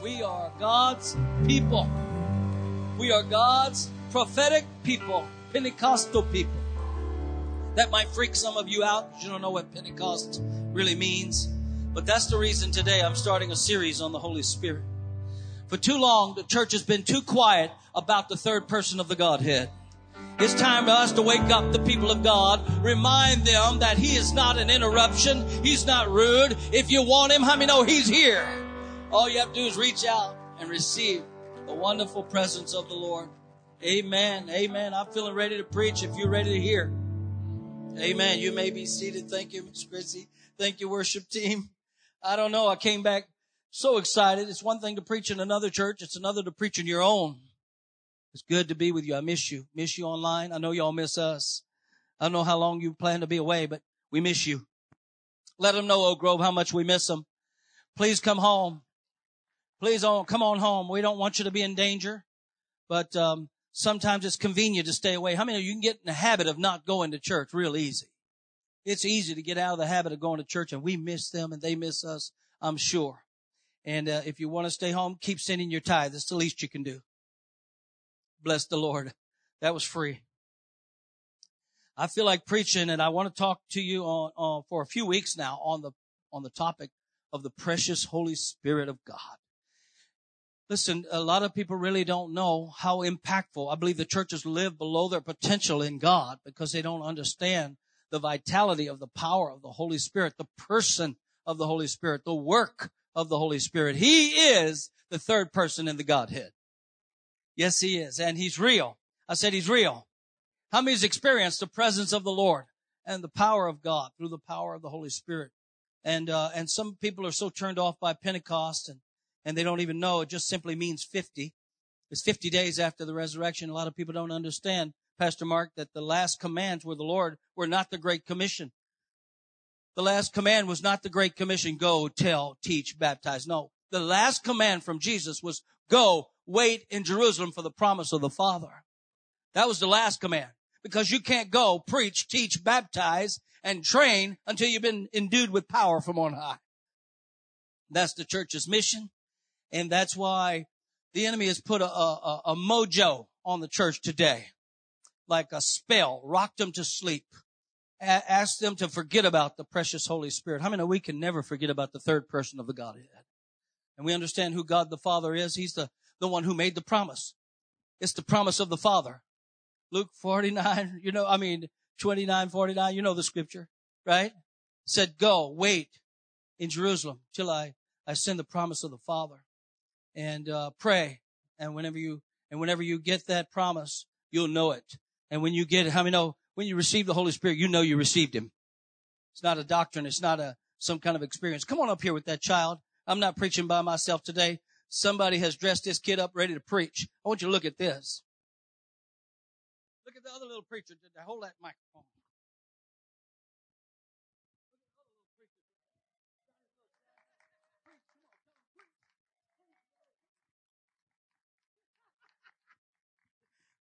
We are God's people. We are God's prophetic people, Pentecostal people. That might freak some of you out. You don't know what Pentecost really means. But that's the reason today I'm starting a series on the Holy Spirit. For too long, the church has been too quiet about the third person of the Godhead. It's time for us to wake up the people of God, remind them that He is not an interruption. He's not rude. If you want Him, how many know He's here? All you have to do is reach out and receive the wonderful presence of the Lord. Amen. Amen. I'm feeling ready to preach if you're ready to hear. Amen. You may be seated. Thank you, Miss Chrissy. Thank you, worship team. I don't know. I came back so excited. It's one thing to preach in another church. It's another to preach in your own. It's good to be with you. I miss you. Miss you online. I know y'all miss us. I don't know how long you plan to be away, but we miss you. Let them know, Oak Grove, how much we miss them. Please come home. Please on, come on home. We don't want you to be in danger, but um, sometimes it's convenient to stay away. How many of you can get in the habit of not going to church real easy? It's easy to get out of the habit of going to church, and we miss them, and they miss us. I'm sure. And uh, if you want to stay home, keep sending your tithe. That's the least you can do. Bless the Lord. That was free. I feel like preaching, and I want to talk to you on, on for a few weeks now on the on the topic of the precious Holy Spirit of God. Listen, a lot of people really don't know how impactful. I believe the churches live below their potential in God because they don't understand the vitality of the power of the Holy Spirit, the person of the Holy Spirit, the work of the Holy Spirit. He is the third person in the Godhead. Yes, he is. And he's real. I said he's real. How many's experienced the presence of the Lord and the power of God through the power of the Holy Spirit? And, uh, and some people are so turned off by Pentecost and, and they don't even know it just simply means 50. It's 50 days after the resurrection. A lot of people don't understand, Pastor Mark, that the last commands were the Lord were not the Great Commission. The last command was not the Great Commission, go, tell, teach, baptize. No. The last command from Jesus was go, wait in Jerusalem for the promise of the Father. That was the last command because you can't go preach, teach, baptize, and train until you've been endued with power from on high. That's the church's mission. And that's why the enemy has put a, a, a mojo on the church today, like a spell, rocked them to sleep asked them to forget about the precious Holy Spirit. How many know we can never forget about the third person of the Godhead? And we understand who God the Father is. He's the, the one who made the promise. It's the promise of the Father. Luke 49, you know, I mean, 29, 49, you know the scripture, right? Said, go, wait in Jerusalem till I, I send the promise of the Father and, uh, pray. And whenever you, and whenever you get that promise, you'll know it. And when you get it, how many know when you receive the Holy Spirit, you know you received Him. It's not a doctrine. It's not a, some kind of experience. Come on up here with that child. I'm not preaching by myself today. Somebody has dressed this kid up ready to preach. I want you to look at this. Look at the other little preacher. Hold that microphone.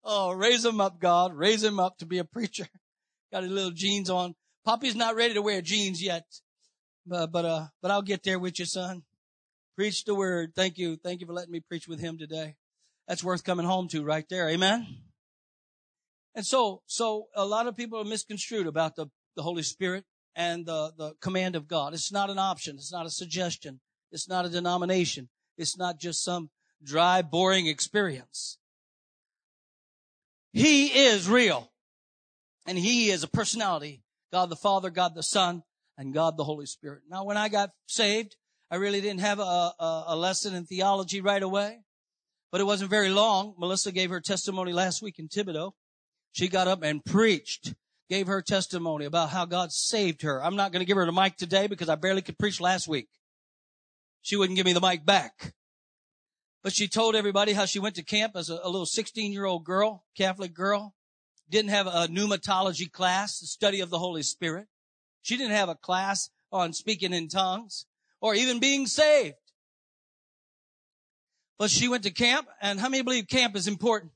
Oh, raise him up, God. Raise him up to be a preacher. Got his little jeans on. Poppy's not ready to wear jeans yet. But, but, uh, but I'll get there with you, son. Preach the word. Thank you. Thank you for letting me preach with him today. That's worth coming home to right there. Amen. And so, so a lot of people are misconstrued about the, the Holy Spirit and the, the command of God. It's not an option. It's not a suggestion. It's not a denomination. It's not just some dry, boring experience. He is real. And He is a personality. God the Father, God the Son, and God the Holy Spirit. Now, when I got saved, I really didn't have a, a, a lesson in theology right away, but it wasn't very long. Melissa gave her testimony last week in Thibodaux. She got up and preached, gave her testimony about how God saved her. I'm not going to give her the mic today because I barely could preach last week. She wouldn't give me the mic back. But she told everybody how she went to camp as a, a little 16 year old girl, Catholic girl. Didn't have a pneumatology class, the study of the Holy Spirit. She didn't have a class on speaking in tongues or even being saved. But she went to camp and how many believe camp is important?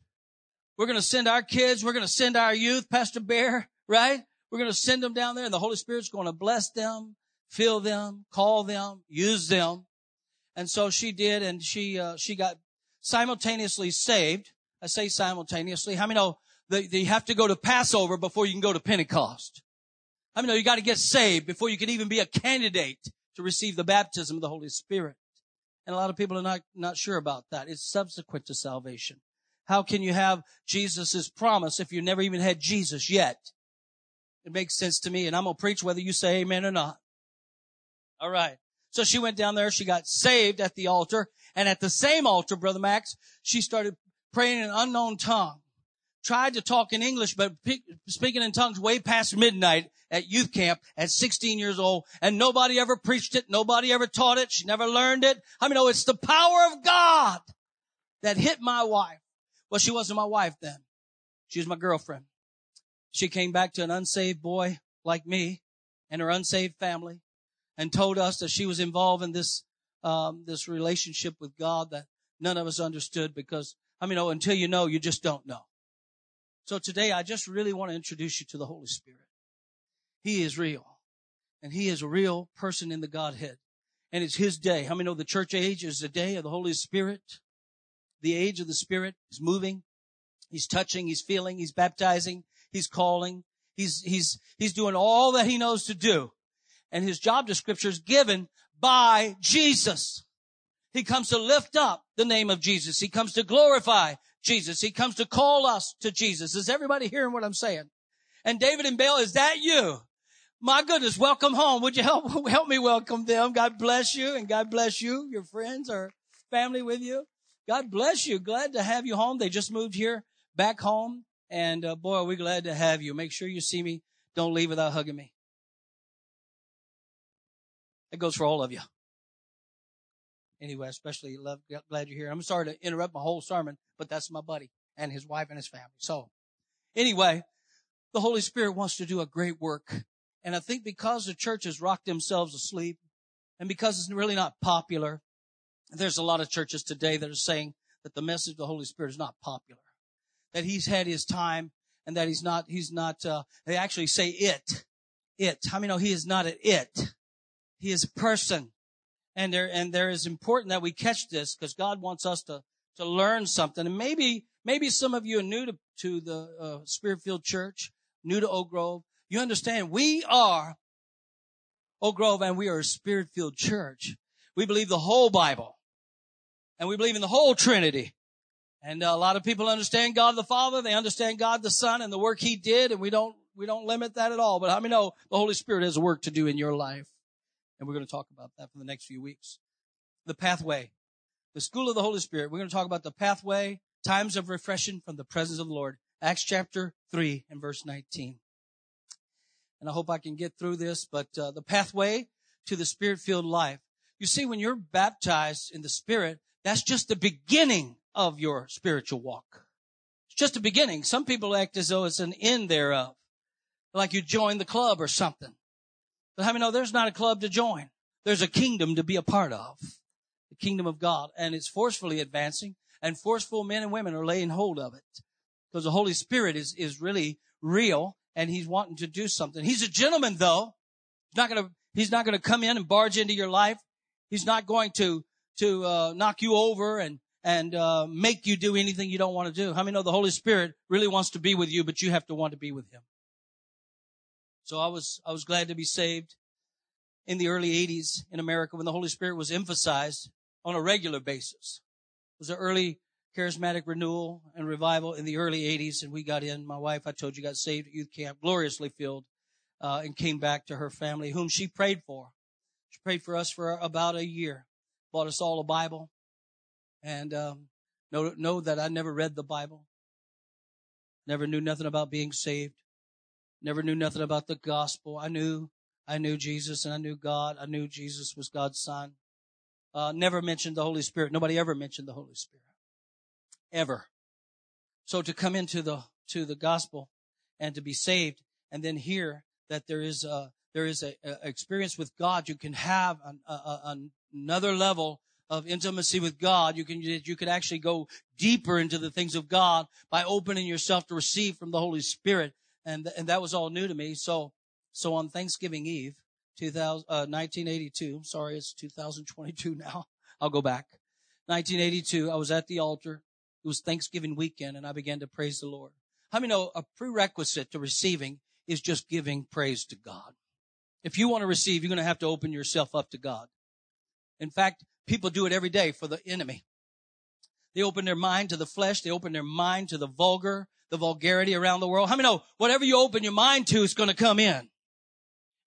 We're going to send our kids. We're going to send our youth, Pastor Bear, right? We're going to send them down there and the Holy Spirit's going to bless them, fill them, call them, use them. And so she did, and she, uh, she got simultaneously saved. I say simultaneously. How many know that you have to go to Passover before you can go to Pentecost? How many know you got to get saved before you can even be a candidate to receive the baptism of the Holy Spirit? And a lot of people are not, not sure about that. It's subsequent to salvation. How can you have Jesus' promise if you never even had Jesus yet? It makes sense to me, and I'm gonna preach whether you say amen or not. All right. So she went down there, she got saved at the altar, and at the same altar, Brother Max, she started praying in an unknown tongue. Tried to talk in English, but speaking in tongues way past midnight at youth camp at 16 years old, and nobody ever preached it, nobody ever taught it, she never learned it. I mean, oh, it's the power of God that hit my wife. Well, she wasn't my wife then. She was my girlfriend. She came back to an unsaved boy like me and her unsaved family and told us that she was involved in this, um, this relationship with God that none of us understood because, I mean, oh, until you know, you just don't know. So today I just really want to introduce you to the Holy Spirit. He is real and he is a real person in the Godhead and it's his day. How many know the church age is the day of the Holy Spirit? The age of the Spirit is moving. He's touching. He's feeling. He's baptizing. He's calling. He's, he's, he's doing all that he knows to do. And his job description is given by Jesus. He comes to lift up the name of Jesus. He comes to glorify Jesus. He comes to call us to Jesus. Is everybody hearing what I'm saying? And David and Bale, is that you? My goodness, welcome home. Would you help, help me welcome them? God bless you and God bless you, your friends or family with you. God bless you. Glad to have you home. They just moved here back home and uh, boy, are we glad to have you. Make sure you see me. Don't leave without hugging me. That goes for all of you. Anyway, especially love, glad you're here. I'm sorry to interrupt my whole sermon, but that's my buddy and his wife and his family. So anyway, the Holy Spirit wants to do a great work. And I think because the church has rocked themselves asleep and because it's really not popular, there's a lot of churches today that are saying that the message of the Holy Spirit is not popular that he's had his time and that he's not, he's not, uh, they actually say it, it. How many know he is not an it? He is a person. And there, and there is important that we catch this because God wants us to, to learn something. And maybe, maybe some of you are new to, to the, uh, Spirit-filled church, new to Oak Grove. You understand we are Oak Grove and we are a Spirit-filled church. We believe the whole Bible and we believe in the whole Trinity. And uh, a lot of people understand God the Father. They understand God the Son and the work He did. And we don't, we don't limit that at all. But how many know the Holy Spirit has work to do in your life? And we're going to talk about that for the next few weeks. The pathway. The school of the Holy Spirit. We're going to talk about the pathway, times of refreshing from the presence of the Lord. Acts chapter 3 and verse 19. And I hope I can get through this, but uh, the pathway to the spirit-filled life. You see, when you're baptized in the Spirit, that's just the beginning of your spiritual walk. It's just a beginning. Some people act as though it's an end thereof. Like you join the club or something. But how many know there's not a club to join? There's a kingdom to be a part of. The kingdom of God. And it's forcefully advancing and forceful men and women are laying hold of it. Because the Holy Spirit is, is really real and he's wanting to do something. He's a gentleman though. He's not gonna, he's not gonna come in and barge into your life. He's not going to, to, uh, knock you over and, and uh, make you do anything you don't want to do. How many know the Holy Spirit really wants to be with you, but you have to want to be with Him? So I was I was glad to be saved in the early '80s in America when the Holy Spirit was emphasized on a regular basis. It was an early charismatic renewal and revival in the early '80s, and we got in. My wife, I told you, got saved at youth camp, gloriously filled, uh, and came back to her family, whom she prayed for. She prayed for us for about a year, bought us all a Bible and um, know, know that I never read the Bible, never knew nothing about being saved, never knew nothing about the gospel. I knew, I knew Jesus and I knew God. I knew Jesus was God's son. Uh, never mentioned the Holy Spirit. Nobody ever mentioned the Holy Spirit. Ever. So to come into the, to the gospel and to be saved and then hear that there is a, there is a, a experience with God you can have an, a, a, another level of intimacy with God, you can, you could actually go deeper into the things of God by opening yourself to receive from the Holy Spirit. And, and that was all new to me. So, so on Thanksgiving Eve, 2000, uh, 1982, sorry, it's 2022 now. I'll go back. 1982, I was at the altar. It was Thanksgiving weekend and I began to praise the Lord. How many know a prerequisite to receiving is just giving praise to God? If you want to receive, you're going to have to open yourself up to God. In fact, people do it every day for the enemy. They open their mind to the flesh. They open their mind to the vulgar, the vulgarity around the world. How many know whatever you open your mind to is going to come in?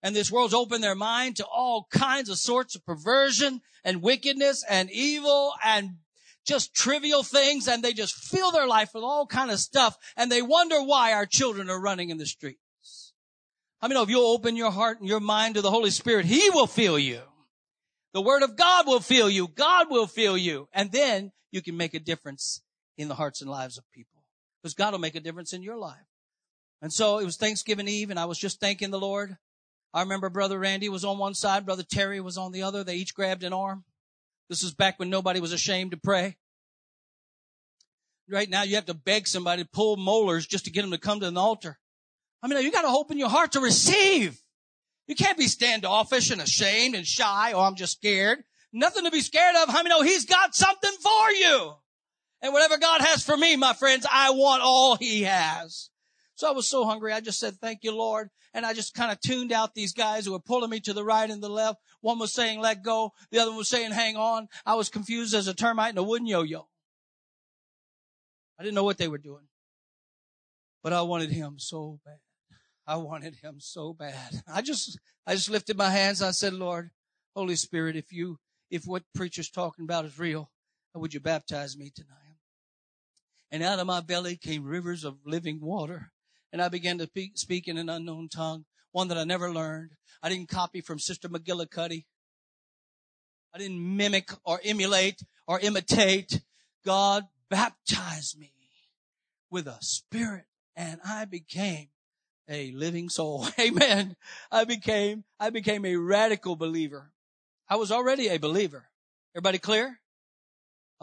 And this world's opened their mind to all kinds of sorts of perversion and wickedness and evil and just trivial things and they just fill their life with all kind of stuff and they wonder why our children are running in the streets. How I mean, if you'll open your heart and your mind to the Holy Spirit, He will fill you. The Word of God will fill you. God will fill you. And then you can make a difference in the hearts and lives of people. Because God will make a difference in your life. And so it was Thanksgiving Eve and I was just thanking the Lord. I remember Brother Randy was on one side, Brother Terry was on the other. They each grabbed an arm. This is back when nobody was ashamed to pray. Right now, you have to beg somebody to pull molars just to get them to come to an altar. I mean, you got to open your heart to receive. You can't be standoffish and ashamed and shy. Oh, I'm just scared. Nothing to be scared of. How many know He's got something for you? And whatever God has for me, my friends, I want all He has. So I was so hungry. I just said, thank you, Lord. And I just kind of tuned out these guys who were pulling me to the right and the left. One was saying, let go. The other was saying, hang on. I was confused as a termite in a wooden yo-yo. I didn't know what they were doing, but I wanted him so bad. I wanted him so bad. I just, I just lifted my hands. I said, Lord, Holy Spirit, if you, if what preacher's talking about is real, would you baptize me tonight? And out of my belly came rivers of living water and I began to speak in an unknown tongue, one that I never learned. I didn't copy from Sister McGillicuddy. I didn't mimic or emulate or imitate. God baptized me with a spirit and I became a living soul. Amen. I became, I became a radical believer. I was already a believer. Everybody clear?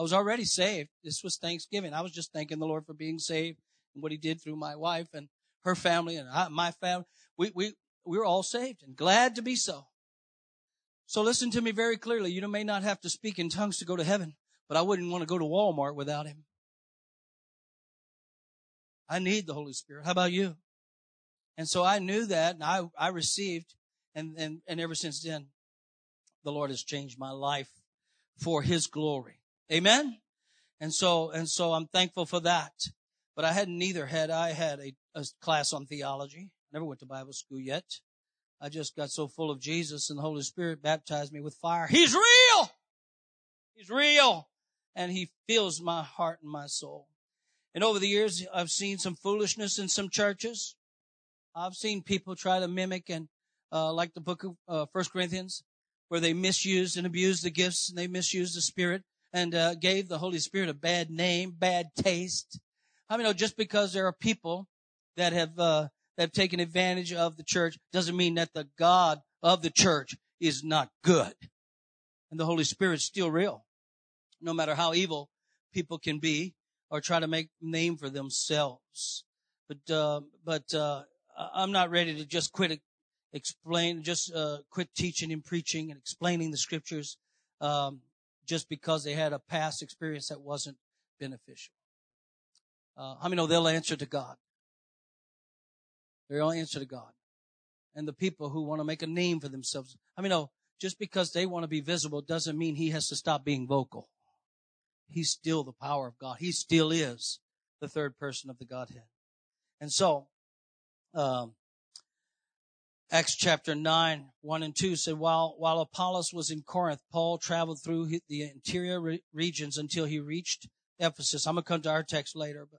I was already saved. This was Thanksgiving. I was just thanking the Lord for being saved and what he did through my wife and her family and I, my family. We, we, we were all saved and glad to be so. So listen to me very clearly. You may not have to speak in tongues to go to heaven, but I wouldn't want to go to Walmart without him. I need the Holy Spirit. How about you? And so I knew that and I, I received and, and, and ever since then, the Lord has changed my life for his glory. Amen. And so, and so I'm thankful for that. But I hadn't neither had I had a, a class on theology. Never went to Bible school yet. I just got so full of Jesus and the Holy Spirit baptized me with fire. He's real! He's real! And He fills my heart and my soul. And over the years, I've seen some foolishness in some churches. I've seen people try to mimic and, uh, like the book of, uh, First Corinthians, where they misused and abused the gifts and they misused the Spirit and, uh, gave the Holy Spirit a bad name, bad taste. I mean, know just because there are people that have uh, that have taken advantage of the church doesn't mean that the God of the church is not good, and the Holy Spirit's still real, no matter how evil people can be or try to make name for themselves. But uh, but uh, I'm not ready to just quit explain, just uh, quit teaching and preaching and explaining the scriptures um, just because they had a past experience that wasn't beneficial. Uh, how many know they'll answer to God? They'll answer to God. And the people who want to make a name for themselves. I mean, no, just because they want to be visible doesn't mean he has to stop being vocal. He's still the power of God. He still is the third person of the Godhead. And so, um, Acts chapter 9, 1 and 2 said, while, while Apollos was in Corinth, Paul traveled through the interior re- regions until he reached Ephesus. I'm going to come to our text later, but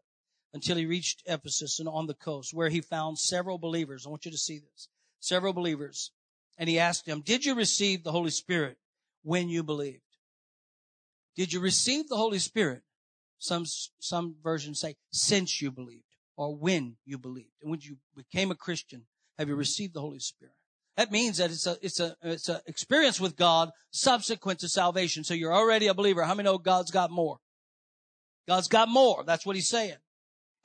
until he reached Ephesus and on the coast where he found several believers. I want you to see this. Several believers. And he asked them, did you receive the Holy Spirit when you believed? Did you receive the Holy Spirit? Some, some versions say since you believed or when you believed. And when you became a Christian, have you received the Holy Spirit? That means that it's a, it's a, it's an experience with God subsequent to salvation. So you're already a believer. How many know God's got more? God's got more. That's what he's saying.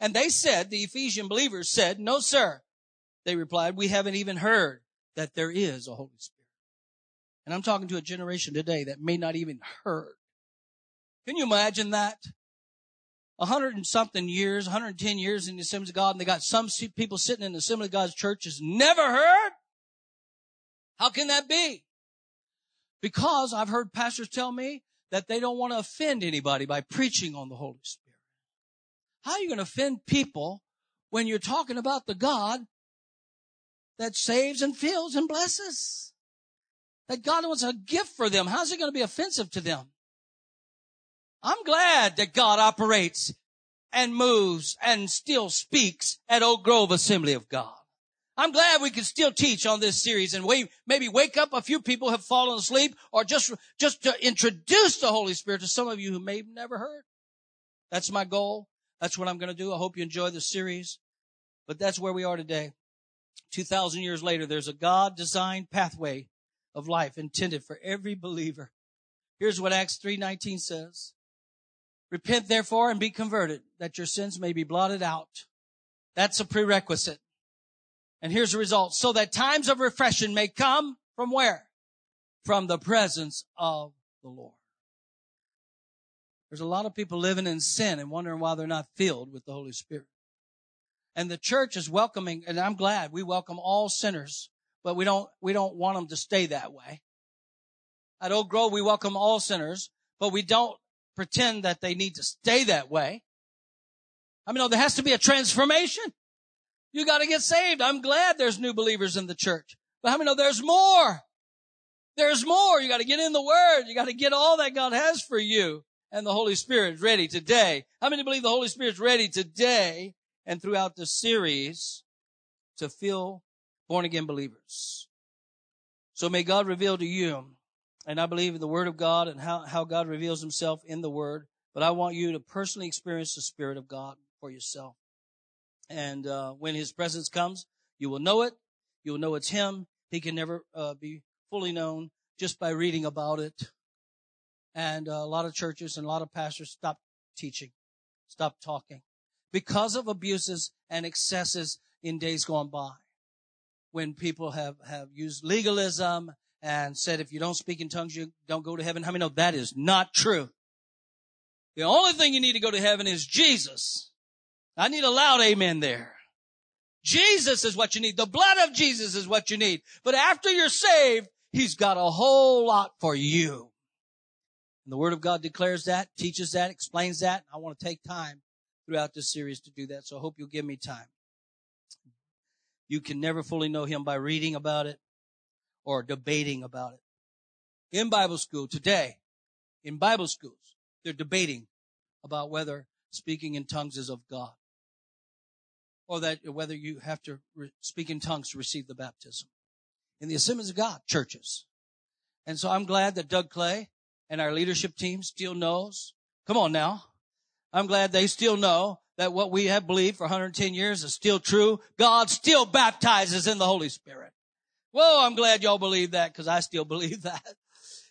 And they said, the Ephesian believers said, no, sir. They replied, we haven't even heard that there is a Holy Spirit. And I'm talking to a generation today that may not even heard. Can you imagine that? A hundred and something years, 110 years in the Assembly of God, and they got some people sitting in the Assembly of God's churches never heard? How can that be? Because I've heard pastors tell me that they don't want to offend anybody by preaching on the Holy Spirit. How are you going to offend people when you're talking about the God that saves and fills and blesses? That God wants a gift for them. How's it going to be offensive to them? I'm glad that God operates and moves and still speaks at Oak Grove Assembly of God. I'm glad we can still teach on this series and we maybe wake up a few people who have fallen asleep or just, just to introduce the Holy Spirit to some of you who may have never heard. That's my goal. That's what I'm going to do. I hope you enjoy the series, but that's where we are today. 2000 years later, there's a God designed pathway of life intended for every believer. Here's what Acts 3:19 says. Repent therefore and be converted that your sins may be blotted out. That's a prerequisite. And here's the result. So that times of refreshing may come from where? From the presence of the Lord. There's a lot of people living in sin and wondering why they're not filled with the Holy Spirit. And the church is welcoming, and I'm glad we welcome all sinners, but we don't, we don't want them to stay that way. At Oak Grove, we welcome all sinners, but we don't pretend that they need to stay that way. I mean, no, there has to be a transformation. You got to get saved. I'm glad there's new believers in the church. But how many know there's more? There's more. You got to get in the Word. You got to get all that God has for you. And the Holy Spirit is ready today. How many believe the Holy Spirit's ready today and throughout the series to fill born again believers? So may God reveal to you, and I believe in the Word of God and how, how God reveals Himself in the Word, but I want you to personally experience the Spirit of God for yourself. And uh, when His presence comes, you will know it. You will know it's Him. He can never uh, be fully known just by reading about it. And uh, a lot of churches and a lot of pastors stop teaching, stop talking because of abuses and excesses in days gone by. When people have, have used legalism and said, if you don't speak in tongues, you don't go to heaven. How many know that is not true? The only thing you need to go to heaven is Jesus. I need a loud amen there. Jesus is what you need. The blood of Jesus is what you need. But after you're saved, He's got a whole lot for you. And the Word of God declares that, teaches that, explains that. I want to take time throughout this series to do that. So I hope you'll give me time. You can never fully know Him by reading about it or debating about it. In Bible school today, in Bible schools, they're debating about whether speaking in tongues is of God or that whether you have to re- speak in tongues to receive the baptism in the Assemblies of God churches. And so I'm glad that Doug Clay and our leadership team still knows. Come on now. I'm glad they still know that what we have believed for 110 years is still true. God still baptizes in the Holy Spirit. Well, I'm glad y'all believe that because I still believe that.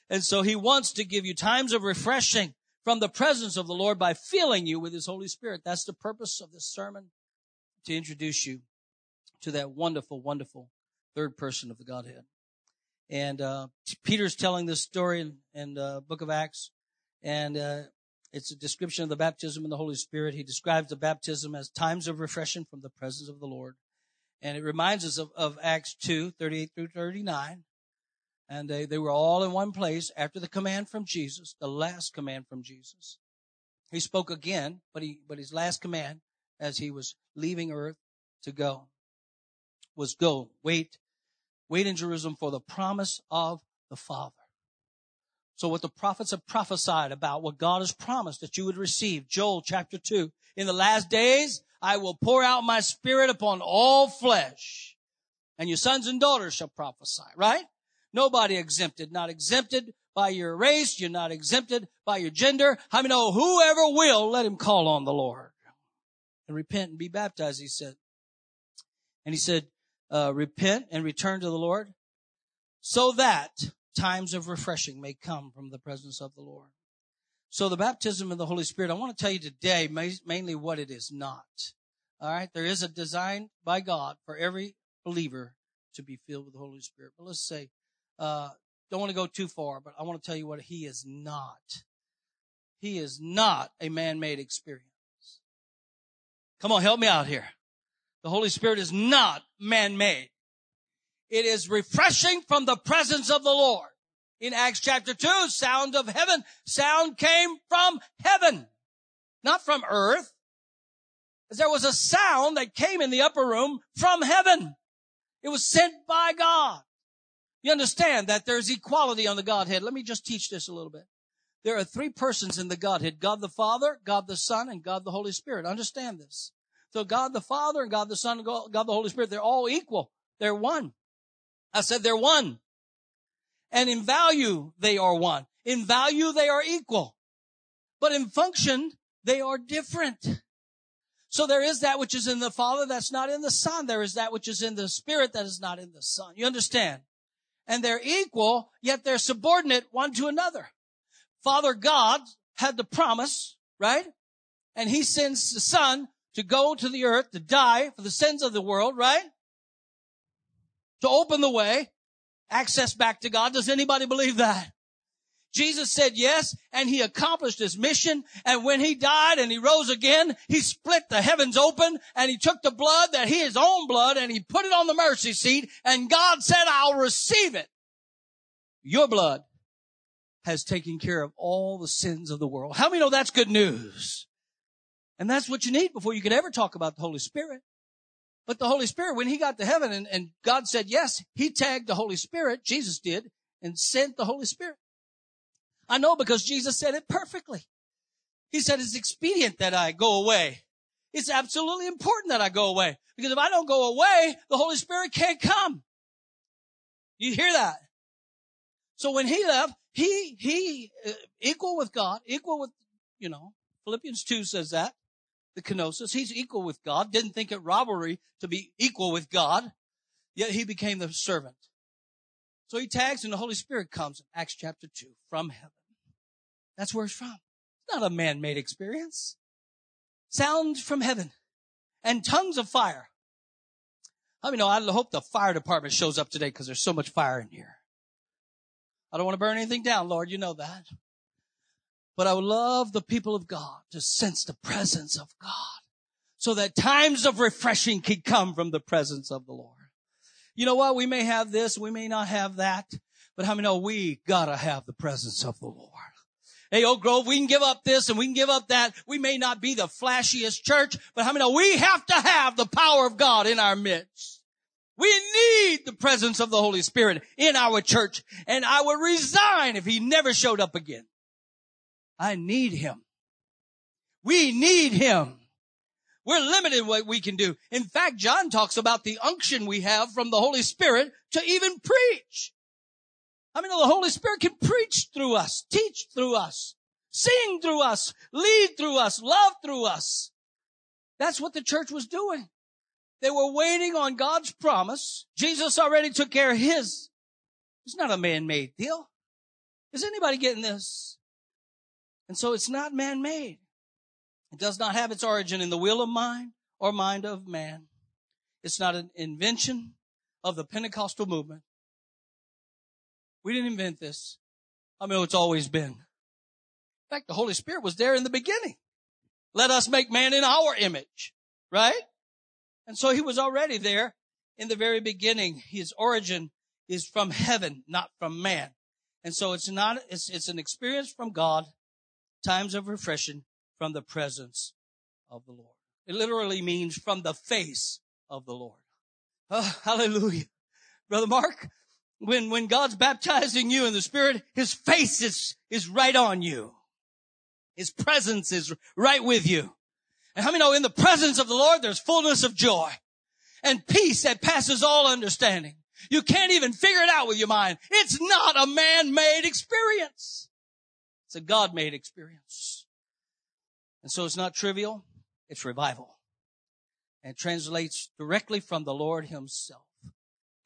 And so he wants to give you times of refreshing from the presence of the Lord by filling you with his Holy Spirit. That's the purpose of this sermon to introduce you to that wonderful, wonderful third person of the Godhead. And uh, Peter's telling this story in, in the book of Acts, and uh, it's a description of the baptism in the Holy Spirit. He describes the baptism as times of refreshing from the presence of the Lord. And it reminds us of, of Acts 2, 38 through 39. And they, they were all in one place after the command from Jesus, the last command from Jesus. He spoke again, but he, but his last command as he was leaving earth to go was go, wait, wait in Jerusalem for the promise of the Father. So what the prophets have prophesied about, what God has promised that you would receive, Joel chapter 2, in the last days, I will pour out my spirit upon all flesh, and your sons and daughters shall prophesy, right? Nobody exempted, not exempted by your race, you're not exempted by your gender. How many know whoever will, let him call on the Lord and repent and be baptized, he said. And he said, uh, repent and return to the Lord so that times of refreshing may come from the presence of the Lord. So the baptism of the Holy Spirit, I want to tell you today mainly what it is not. All right. There is a design by God for every believer to be filled with the Holy Spirit. But let's say, uh, don't want to go too far, but I want to tell you what he is not. He is not a man-made experience. Come on, help me out here. The Holy Spirit is not man-made. It is refreshing from the presence of the Lord. In Acts chapter 2, sound of heaven, sound came from heaven, not from earth. There was a sound that came in the upper room from heaven. It was sent by God. You understand that there's equality on the Godhead. Let me just teach this a little bit. There are three persons in the Godhead. God the Father, God the Son, and God the Holy Spirit. Understand this. So God the Father and God the Son and God the Holy Spirit, they're all equal. They're one. I said they're one. And in value, they are one. In value, they are equal. But in function, they are different. So there is that which is in the Father that's not in the Son. There is that which is in the Spirit that is not in the Son. You understand? And they're equal, yet they're subordinate one to another. Father God had the promise, right? And he sends the son to go to the earth to die for the sins of the world, right? To open the way, access back to God. Does anybody believe that? Jesus said yes, and he accomplished his mission. And when he died and he rose again, he split the heavens open and he took the blood that he, his own blood, and he put it on the mercy seat. And God said, I'll receive it. Your blood has taken care of all the sins of the world. How many know that's good news? And that's what you need before you can ever talk about the Holy Spirit. But the Holy Spirit, when he got to heaven and, and God said yes, he tagged the Holy Spirit, Jesus did, and sent the Holy Spirit. I know because Jesus said it perfectly. He said it's expedient that I go away. It's absolutely important that I go away. Because if I don't go away, the Holy Spirit can't come. You hear that? So when he left, he, he, uh, equal with God, equal with, you know, Philippians 2 says that, the kenosis. He's equal with God, didn't think it robbery to be equal with God, yet he became the servant. So he tags and the Holy Spirit comes in Acts chapter 2 from heaven. That's where it's from. It's not a man-made experience. Sound from heaven and tongues of fire. I mean, no, I hope the fire department shows up today because there's so much fire in here. I don't want to burn anything down, Lord. You know that. But I would love the people of God to sense the presence of God so that times of refreshing can come from the presence of the Lord. You know what? We may have this, we may not have that, but how many know we gotta have the presence of the Lord? Hey, Oak Grove, we can give up this and we can give up that. We may not be the flashiest church, but how many know we have to have the power of God in our midst? We need the presence of the Holy Spirit in our church, and I would resign if He never showed up again. I need Him. We need Him. We're limited what we can do. In fact, John talks about the unction we have from the Holy Spirit to even preach. I mean, the Holy Spirit can preach through us, teach through us, sing through us, lead through us, love through us. That's what the church was doing. They were waiting on God's promise. Jesus already took care of his. It's not a man-made deal. Is anybody getting this? And so it's not man-made. It does not have its origin in the will of mind or mind of man. It's not an invention of the Pentecostal movement. We didn't invent this. I mean, it's always been. In fact, the Holy Spirit was there in the beginning. Let us make man in our image, right? And so he was already there in the very beginning. His origin is from heaven, not from man. And so it's not, it's, it's an experience from God, times of refreshing, from the presence of the Lord. It literally means from the face of the Lord. Oh, hallelujah. Brother Mark, when, when God's baptizing you in the Spirit, His face is, is right on you. His presence is right with you. And how many know in the presence of the Lord, there's fullness of joy and peace that passes all understanding. You can't even figure it out with your mind. It's not a man-made experience. It's a God-made experience. And so it's not trivial, it's revival. And translates directly from the Lord himself.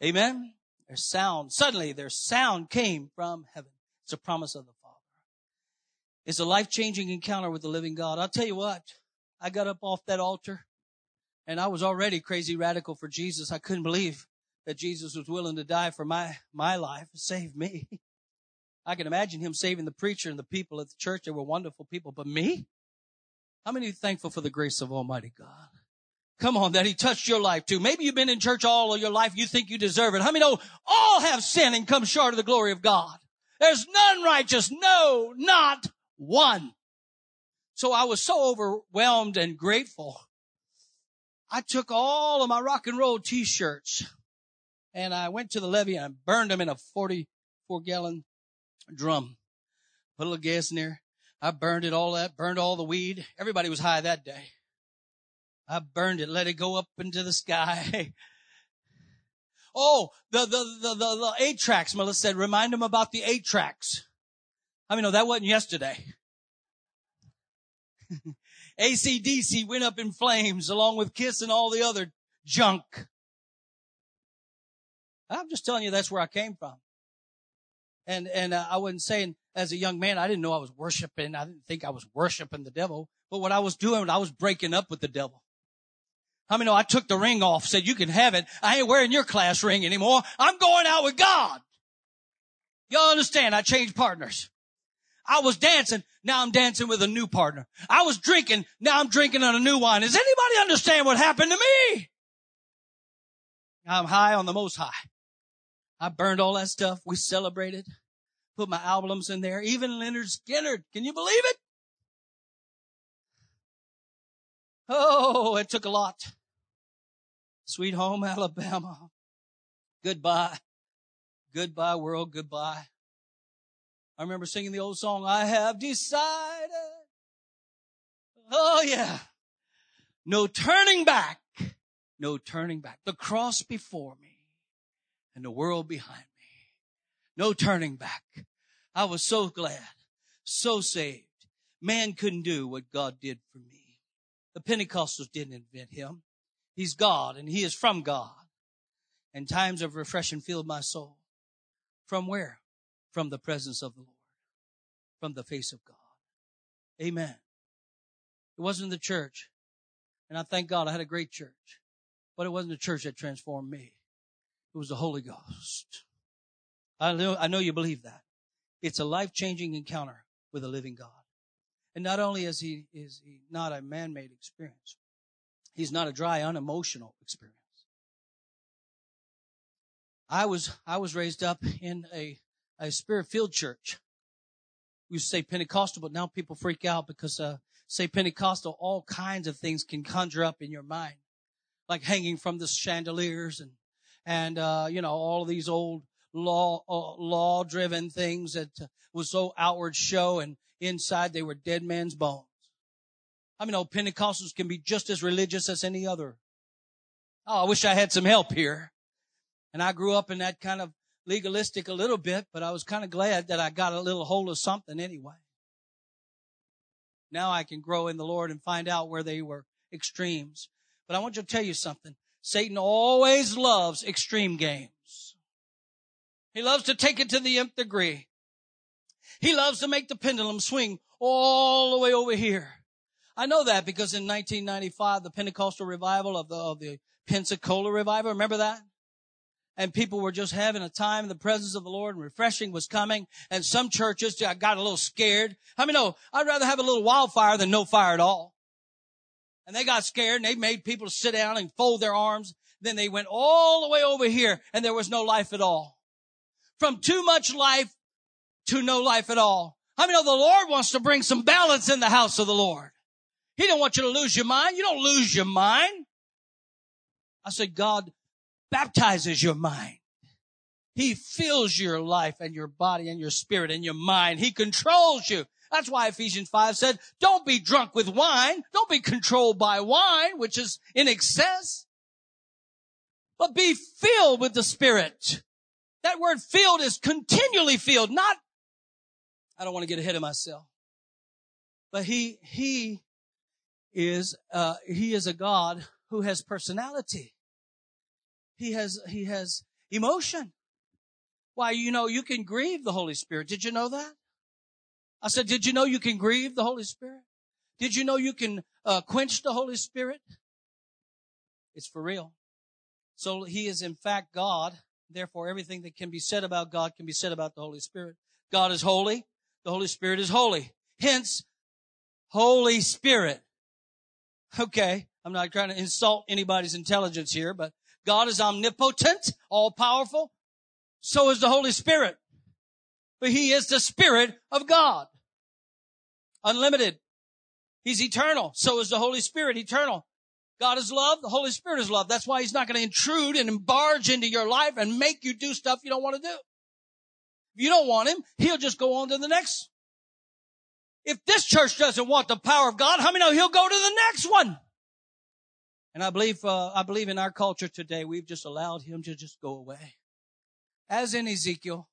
Amen? There's sound. Suddenly their sound came from heaven. It's a promise of the Father. It's a life-changing encounter with the living God. I'll tell you what, I got up off that altar and I was already crazy radical for Jesus. I couldn't believe that Jesus was willing to die for my, my life, save me. I can imagine him saving the preacher and the people at the church. They were wonderful people, but me? How many are thankful for the grace of Almighty God? Come on, that he touched your life too. Maybe you've been in church all of your life. You think you deserve it. How many know all have sinned and come short of the glory of God? There's none righteous. No, not one. So I was so overwhelmed and grateful. I took all of my rock and roll t-shirts and I went to the levee and I burned them in a 44 gallon drum. Put a little gas in there. I burned it all that, burned all the weed. Everybody was high that day. I burned it, let it go up into the sky. oh, the, the, the, the, eight tracks, Melissa said, remind them about the eight tracks. I mean, no, that wasn't yesterday. ACDC went up in flames along with Kiss and all the other junk. I'm just telling you that's where I came from. And, and uh, I wasn't saying as a young man, I didn't know I was worshiping. I didn't think I was worshiping the devil. But what I was doing, I was breaking up with the devil. How many know I took the ring off, said you can have it. I ain't wearing your class ring anymore. I'm going out with God. Y'all understand? I changed partners. I was dancing. Now I'm dancing with a new partner. I was drinking. Now I'm drinking on a new wine. Does anybody understand what happened to me? I'm high on the most high. I burned all that stuff. We celebrated. Put my albums in there. Even Lynyrd Skynyrd. Can you believe it? Oh, it took a lot. Sweet home Alabama. Goodbye. Goodbye world. Goodbye. I remember singing the old song, I have decided. Oh yeah. No turning back. No turning back. The cross before me and the world behind me. No turning back. I was so glad, so saved. Man couldn't do what God did for me. The Pentecostals didn't invent him. He's God and he is from God. And times of refreshing filled my soul. From where? From the presence of the Lord. From the face of God. Amen. It wasn't the church. And I thank God I had a great church. But it wasn't the church that transformed me. It was the Holy Ghost. I know, I know you believe that. It's a life-changing encounter with a living God. And not only is he, is he not a man-made experience, He's not a dry, unemotional experience. I was, I was raised up in a, a spirit-filled church. We say Pentecostal, but now people freak out because, uh, say Pentecostal, all kinds of things can conjure up in your mind. Like hanging from the chandeliers and, and, uh, you know, all of these old law, uh, law driven things that was so outward show and inside they were dead man's bones. I mean, old Pentecostals can be just as religious as any other. Oh, I wish I had some help here. And I grew up in that kind of legalistic a little bit, but I was kind of glad that I got a little hold of something anyway. Now I can grow in the Lord and find out where they were extremes. But I want you to tell you something. Satan always loves extreme games. He loves to take it to the nth degree. He loves to make the pendulum swing all the way over here. I know that because in 1995, the Pentecostal revival of the, of the Pensacola revival, remember that? And people were just having a time in the presence of the Lord and refreshing was coming. And some churches got a little scared. I mean, no, I'd rather have a little wildfire than no fire at all. And they got scared and they made people sit down and fold their arms. Then they went all the way over here and there was no life at all. From too much life to no life at all. I mean, the Lord wants to bring some balance in the house of the Lord. He don't want you to lose your mind. You don't lose your mind. I said, God baptizes your mind. He fills your life and your body and your spirit and your mind. He controls you. That's why Ephesians 5 said, don't be drunk with wine. Don't be controlled by wine, which is in excess, but be filled with the spirit. That word filled is continually filled, not, I don't want to get ahead of myself, but he, he is uh, he is a God who has personality. He has he has emotion. Why, you know, you can grieve the Holy Spirit. Did you know that? I said, did you know you can grieve the Holy Spirit? Did you know you can uh, quench the Holy Spirit? It's for real. So he is in fact God. Therefore, everything that can be said about God can be said about the Holy Spirit. God is holy. The Holy Spirit is holy. Hence, Holy Spirit. Okay. I'm not trying to insult anybody's intelligence here, but God is omnipotent, all powerful. So is the Holy Spirit. But He is the Spirit of God. Unlimited. He's eternal. So is the Holy Spirit eternal. God is love. The Holy Spirit is love. That's why He's not going to intrude and barge into your life and make you do stuff you don't want to do. If you don't want Him, He'll just go on to the next. If this church doesn't want the power of God, how many know He'll go to the next one? And I believe, uh, I believe in our culture today, we've just allowed Him to just go away. As in Ezekiel,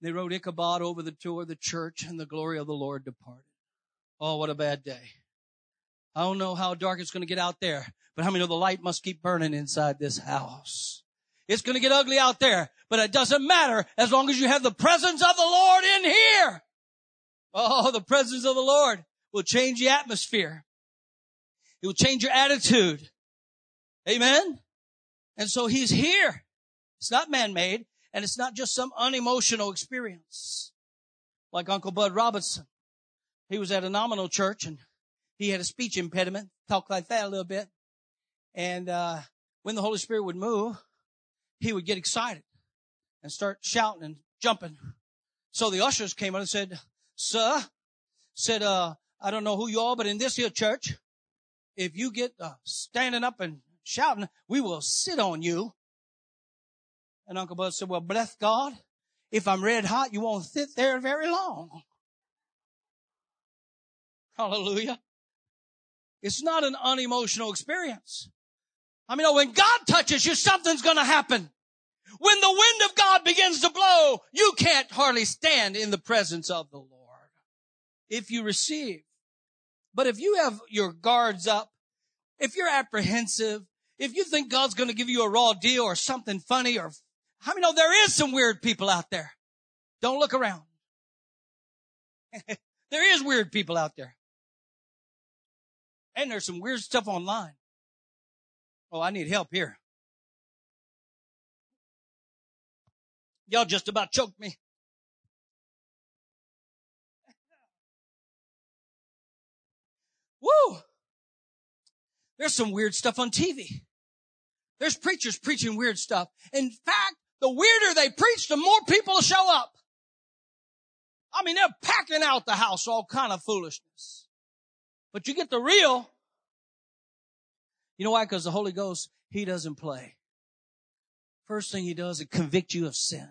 they wrote Ichabod over the door of the church and the glory of the Lord departed. Oh, what a bad day. I don't know how dark it's going to get out there, but how many know the light must keep burning inside this house? It's going to get ugly out there, but it doesn't matter as long as you have the presence of the Lord in here. Oh, the presence of the Lord will change the atmosphere. It will change your attitude. Amen. And so he's here. It's not man-made and it's not just some unemotional experience. Like Uncle Bud Robinson. He was at a nominal church and he had a speech impediment, talked like that a little bit. And, uh, when the Holy Spirit would move, he would get excited and start shouting and jumping. So the ushers came up and said, sir, said, uh, I don't know who you are, but in this here church, if you get uh, standing up and shouting, we will sit on you. And Uncle Bud said, well, bless God. If I'm red hot, you won't sit there very long. Hallelujah. It's not an unemotional experience. I mean, when God touches you, something's going to happen. When the wind of God begins to blow, you can't hardly stand in the presence of the Lord. If you receive. But if you have your guards up, if you're apprehensive, if you think God's going to give you a raw deal or something funny or how many know there is some weird people out there? Don't look around. there is weird people out there. And there's some weird stuff online. Oh, I need help here. Y'all just about choked me. Woo! There's some weird stuff on TV. There's preachers preaching weird stuff. In fact, the weirder they preach, the more people show up. I mean, they're packing out the house, all kind of foolishness. But you get the real. You know why? Because the Holy Ghost, He doesn't play. First thing He does is convict you of sin.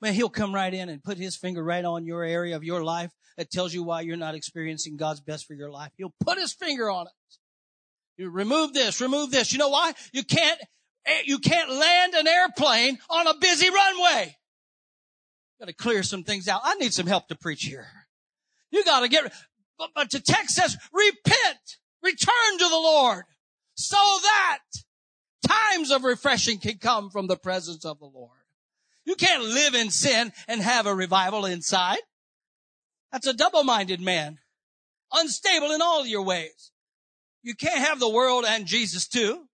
Man, He'll come right in and put His finger right on your area of your life that tells you why you're not experiencing God's best for your life. He'll put His finger on it. You remove this, remove this. You know why? You can't, Eh, you can't land an airplane on a busy runway. Got to clear some things out. I need some help to preach here. You got to get, but, but the text says, repent, return to the Lord so that times of refreshing can come from the presence of the Lord. You can't live in sin and have a revival inside. That's a double-minded man. Unstable in all your ways. You can't have the world and Jesus too.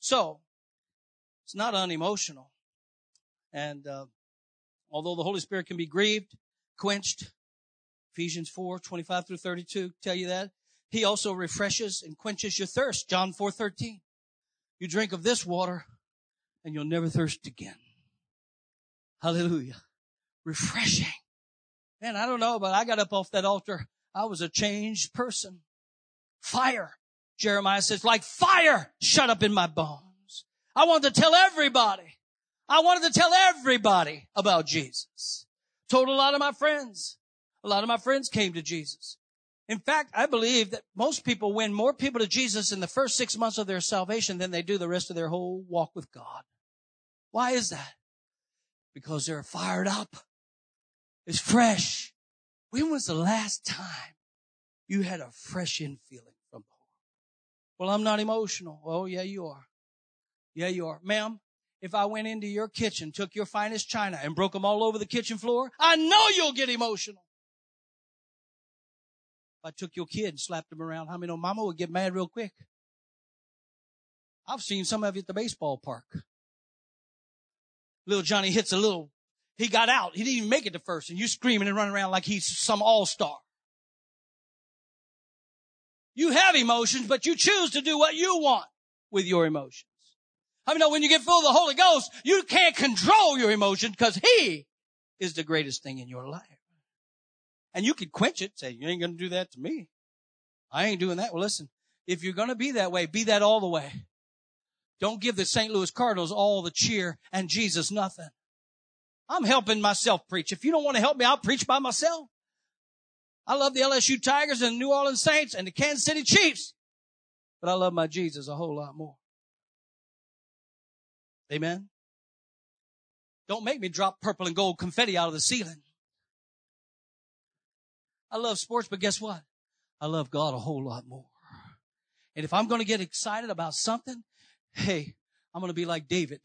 So, it's not unemotional. And, uh, although the Holy Spirit can be grieved, quenched, Ephesians 4, 25 through 32 tell you that. He also refreshes and quenches your thirst. John 4, 13. You drink of this water and you'll never thirst again. Hallelujah. Refreshing. Man, I don't know, but I got up off that altar. I was a changed person. Fire. Jeremiah says, like fire shut up in my bones. I wanted to tell everybody. I wanted to tell everybody about Jesus. Told a lot of my friends. A lot of my friends came to Jesus. In fact, I believe that most people win more people to Jesus in the first six months of their salvation than they do the rest of their whole walk with God. Why is that? Because they're fired up. It's fresh. When was the last time you had a fresh in feeling? Well, I'm not emotional. Oh, yeah, you are. Yeah, you are. Ma'am, if I went into your kitchen, took your finest china and broke them all over the kitchen floor, I know you'll get emotional. If I took your kid and slapped him around, how many know mama would get mad real quick? I've seen some of you at the baseball park. Little Johnny hits a little He got out. He didn't even make it to first and you screaming and running around like he's some all-star. You have emotions, but you choose to do what you want with your emotions. I mean, when you get full of the Holy Ghost, you can't control your emotions because He is the greatest thing in your life. And you can quench it, say, you ain't going to do that to me. I ain't doing that. Well, listen, if you're going to be that way, be that all the way. Don't give the St. Louis Cardinals all the cheer and Jesus nothing. I'm helping myself preach. If you don't want to help me, I'll preach by myself. I love the LSU Tigers and the New Orleans Saints and the Kansas City Chiefs, but I love my Jesus a whole lot more. Amen. Don't make me drop purple and gold confetti out of the ceiling. I love sports, but guess what? I love God a whole lot more. And if I'm going to get excited about something, hey, I'm going to be like David.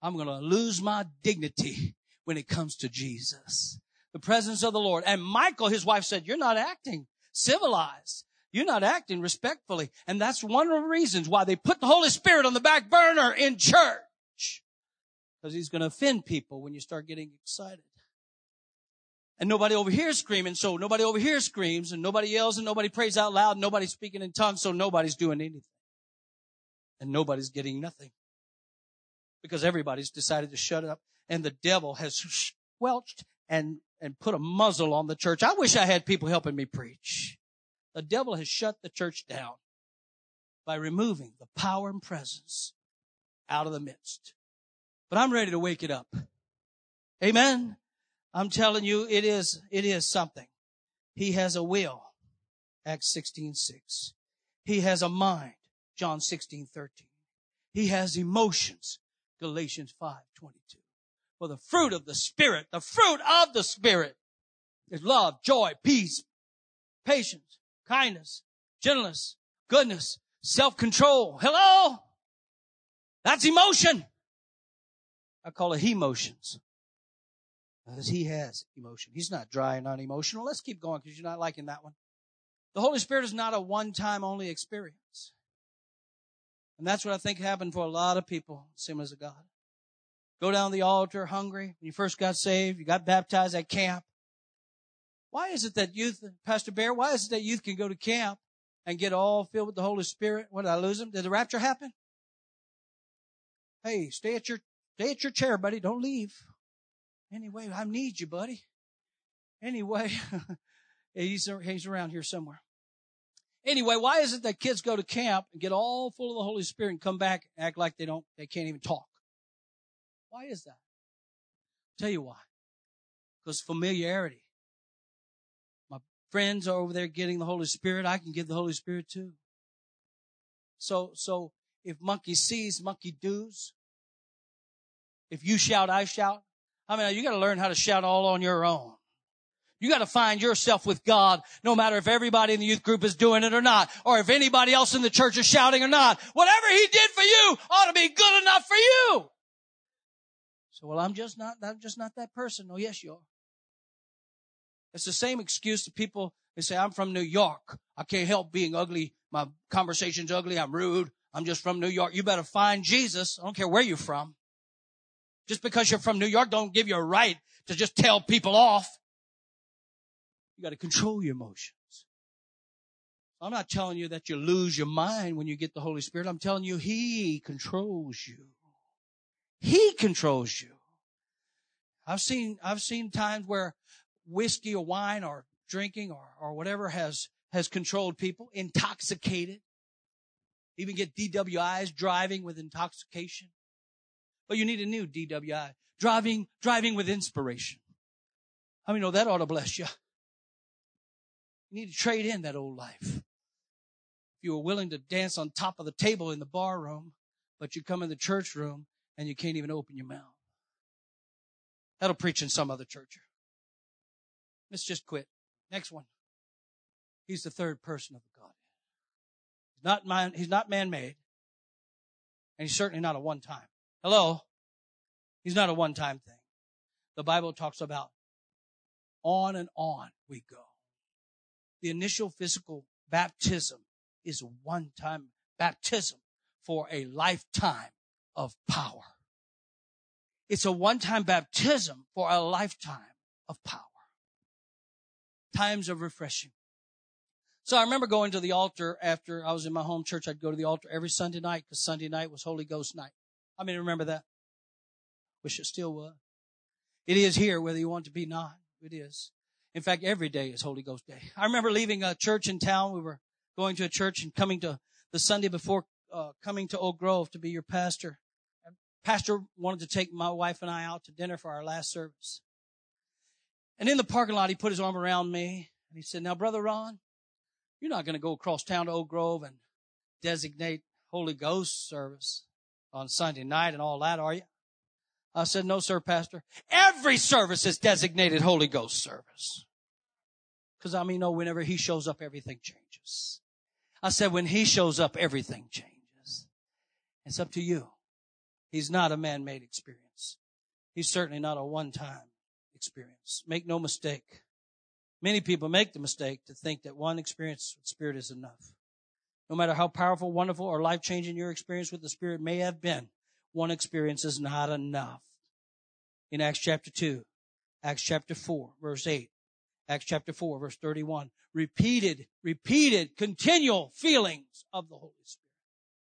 I'm going to lose my dignity when it comes to Jesus. The presence of the Lord. And Michal, his wife said, you're not acting civilized. You're not acting respectfully. And that's one of the reasons why they put the Holy Spirit on the back burner in church. Because he's going to offend people when you start getting excited. And nobody over here is screaming, so nobody over here screams, and nobody yells, and nobody prays out loud, and nobody's speaking in tongues, so nobody's doing anything. And nobody's getting nothing. Because everybody's decided to shut up, and the devil has squelched and, and put a muzzle on the church. I wish I had people helping me preach. The devil has shut the church down by removing the power and presence out of the midst. But I'm ready to wake it up. Amen. I'm telling you, it is, it is something. He has a will. Acts 16, 6. He has a mind. John 16, 13. He has emotions. Galatians 5, 22. For the fruit of the Spirit, the fruit of the Spirit is love, joy, peace, patience, kindness, gentleness, goodness, self-control. Hello? That's emotion. I call it emotions. Because he has emotion. He's not dry and unemotional. Let's keep going because you're not liking that one. The Holy Spirit is not a one-time only experience. And that's what I think happened for a lot of people, Assemblies of God. Go down the altar hungry. When you first got saved, you got baptized at camp. Why is it that youth, Pastor Bear, why is it that youth can go to camp and get all filled with the Holy Spirit? What did I lose them? Did the rapture happen? Hey, stay at your, stay at your chair, buddy. Don't leave. Anyway, I need you, buddy. Anyway, he's, he's around here somewhere. Anyway, why is it that kids go to camp and get all full of the Holy Spirit and come back and act like they don't, they can't even talk? Why is that? I'll tell you why. Because familiarity. My friends are over there getting the Holy Spirit. I can give the Holy Spirit too. So, so if monkey sees, monkey does. If you shout, I shout. I mean, you got to learn how to shout all on your own. You got to find yourself with God, no matter if everybody in the youth group is doing it or not, or if anybody else in the church is shouting or not. Whatever He did for you ought to be good enough for you. So, well, I'm just not, I'm just not that person. Oh, yes, you are. It's the same excuse to people. They say, I'm from New York. I can't help being ugly. My conversation's ugly. I'm rude. I'm just from New York. You better find Jesus. I don't care where you're from. Just because you're from New York don't give you a right to just tell people off. You got to control your emotions. I'm not telling you that you lose your mind when you get the Holy Spirit. I'm telling you He controls you. He controls you. I've seen, I've seen times where whiskey or wine or drinking or, or whatever has, has controlled people, intoxicated. Even get DWIs driving with intoxication. But you need a new DWI. Driving, driving with inspiration. I mean, know that ought to bless you. You need to trade in that old life. If you were willing to dance on top of the table in the bar room, but you come in the church room and you can't even open your mouth. That'll preach in some other church. Let's just quit. Next one. He's the third person of the Godhead. He's not man, he's not man-made. And he's certainly not a one-time. Hello? He's not a one time thing. The Bible talks about on and on we go. The initial physical baptism is one time baptism for a lifetime of power. It's a one-time baptism for a lifetime of power. Times of refreshing. So I remember going to the altar after I was in my home church. I'd go to the altar every Sunday night because Sunday night was Holy Ghost night. I mean, remember that? Wish it still was. It is here, whether you want to be not. It is. In fact, every day is Holy Ghost Day. I remember leaving a church in town. We were going to a church and coming to the Sunday before uh, coming to Oak Grove to be your pastor. Pastor wanted to take my wife and I out to dinner for our last service. And in the parking lot, he put his arm around me and he said, now, brother Ron, you're not going to go across town to Oak Grove and designate Holy Ghost service on Sunday night and all that, are you? I said, no, sir, pastor. Every service is designated Holy Ghost service. Cause I mean, no, whenever he shows up, everything changes. I said, when he shows up, everything changes. It's up to you. He's not a man-made experience. He's certainly not a one-time experience. Make no mistake. Many people make the mistake to think that one experience with Spirit is enough. No matter how powerful, wonderful, or life-changing your experience with the Spirit may have been, one experience is not enough. In Acts chapter 2, Acts chapter 4, verse 8, Acts chapter 4, verse 31, repeated, repeated, continual feelings of the Holy Spirit.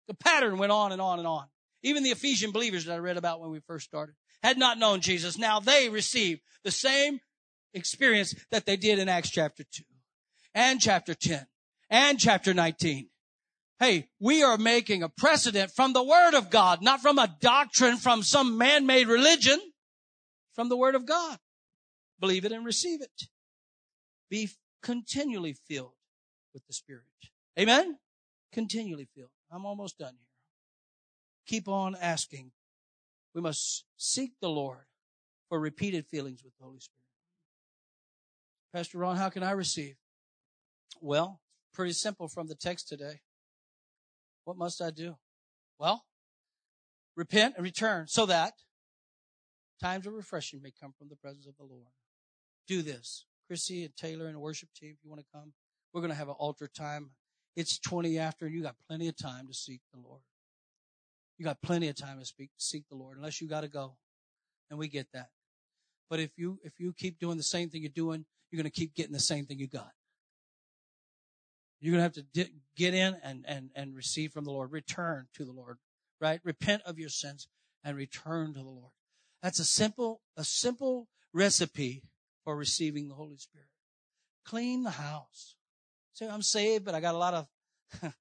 The pattern went on and on and on. Even the Ephesian believers that I read about when we first started had not known Jesus. Now they received the same experience that they did in Acts chapter 2 and chapter 10 and chapter 19. Hey, we are making a precedent from the Word of God, not from a doctrine from some man-made religion, from the Word of God. Believe it and receive it. Be continually filled with the Spirit. Amen? Continually filled. I'm almost done here. Keep on asking. We must seek the Lord for repeated feelings with the Holy Spirit. Pastor Ron, how can I receive? Well, pretty simple from the text today. What must I do? Well, repent and return so that times of refreshing may come from the presence of the Lord. Do this. Chrissy and Taylor and the worship team, if you want to come, we're going to have an altar time. It's 20 after and you got plenty of time to seek the Lord. You got plenty of time to speak, seek the Lord unless you got to go. And we get that. But if you, if you keep doing the same thing you're doing, you're going to keep getting the same thing you got. You're going to have to di- get in and, and, and receive from the Lord. Return to the Lord, right? Repent of your sins and return to the Lord. That's a simple, a simple recipe for receiving the Holy Spirit. Clean the house. Say, I'm saved, but I got a lot of,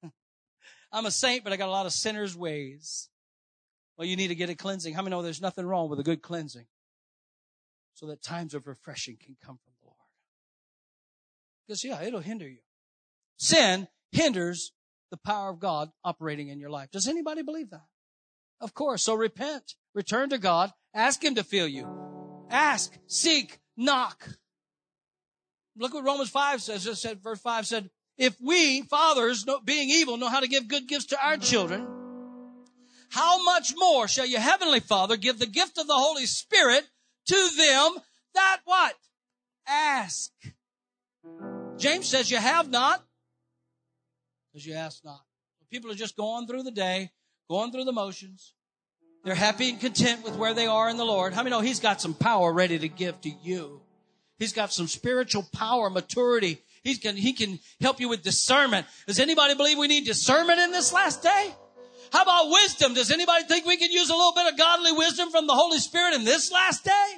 I'm a saint, but I got a lot of sinners' ways. Well, you need to get a cleansing. How many know there's nothing wrong with a good cleansing? So that times of refreshing can come from the Lord. Because yeah, it'll hinder you. Sin hinders the power of God operating in your life. Does anybody believe that? Of course. So repent, return to God, ask Him to fill you. Ask, seek, knock. Look what Romans 5 says. It said, verse 5 said, if we, fathers, being evil, know how to give good gifts to our children, how much more shall your heavenly Father give the gift of the Holy Spirit to them that what? Ask. James says you have not because you ask not. People are just going through the day, going through the motions. They're happy and content with where they are in the Lord. How many know He's got some power ready to give to you? He's got some spiritual power, maturity. He can, he can help you with discernment. Does anybody believe we need discernment in this last day? How about wisdom? Does anybody think we can use a little bit of godly wisdom from the Holy Spirit in this last day?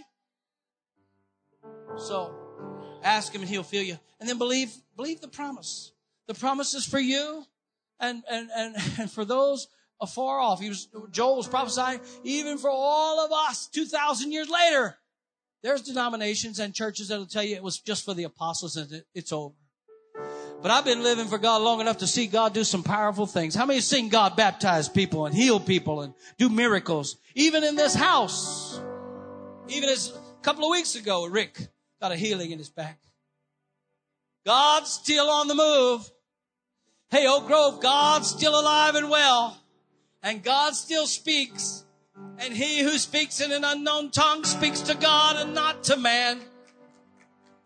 So, ask Him and He'll fill you. And then believe, believe the promise. The promise is for you and, and, and, and for those afar off. He was, Joel was prophesying even for all of us 2,000 years later. There's denominations and churches that'll tell you it was just for the apostles and it's over. But I've been living for God long enough to see God do some powerful things. How many have seen God baptize people and heal people and do miracles? Even in this house. Even as a couple of weeks ago, Rick got a healing in his back. God's still on the move. Hey, Oak Grove, God's still alive and well. And God still speaks. And he who speaks in an unknown tongue speaks to God and not to man.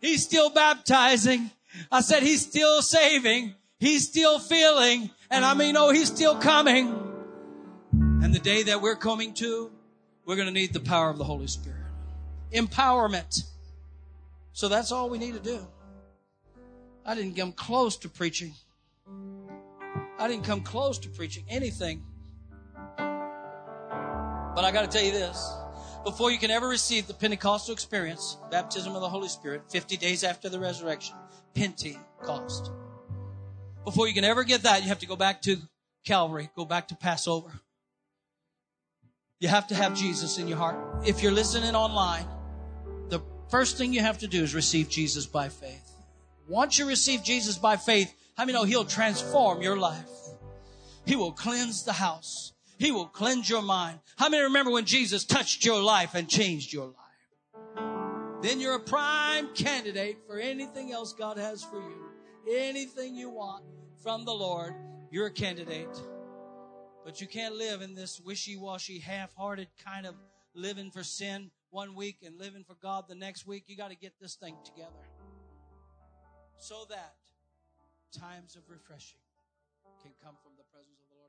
He's still baptizing. I said he's still saving. He's still feeling. And I mean, oh, he's still coming. And the day that we're coming to we're going to need the power of the Holy Spirit. Empowerment. So that's all we need to do. I didn't come close to preaching. I didn't come close to preaching anything. But I got to tell you this. Before you can ever receive the Pentecostal experience, baptism of the Holy Spirit, 50 days after the resurrection, Pentecost. Before you can ever get that, you have to go back to Calvary, go back to Passover. You have to have Jesus in your heart. If you're listening online, the first thing you have to do is receive Jesus by faith. Once you receive Jesus by faith, how many know He'll transform your life? He will cleanse the house. He will cleanse your mind. How many remember when Jesus touched your life and changed your life? Then you're a prime candidate for anything else God has for you. Anything you want from the Lord, you're a candidate. But you can't live in this wishy-washy, half-hearted kind of living for sin one week and living for God the next week. You got to get this thing together so that times of refreshing can come from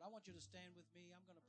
I want you to stand with me. I'm going to.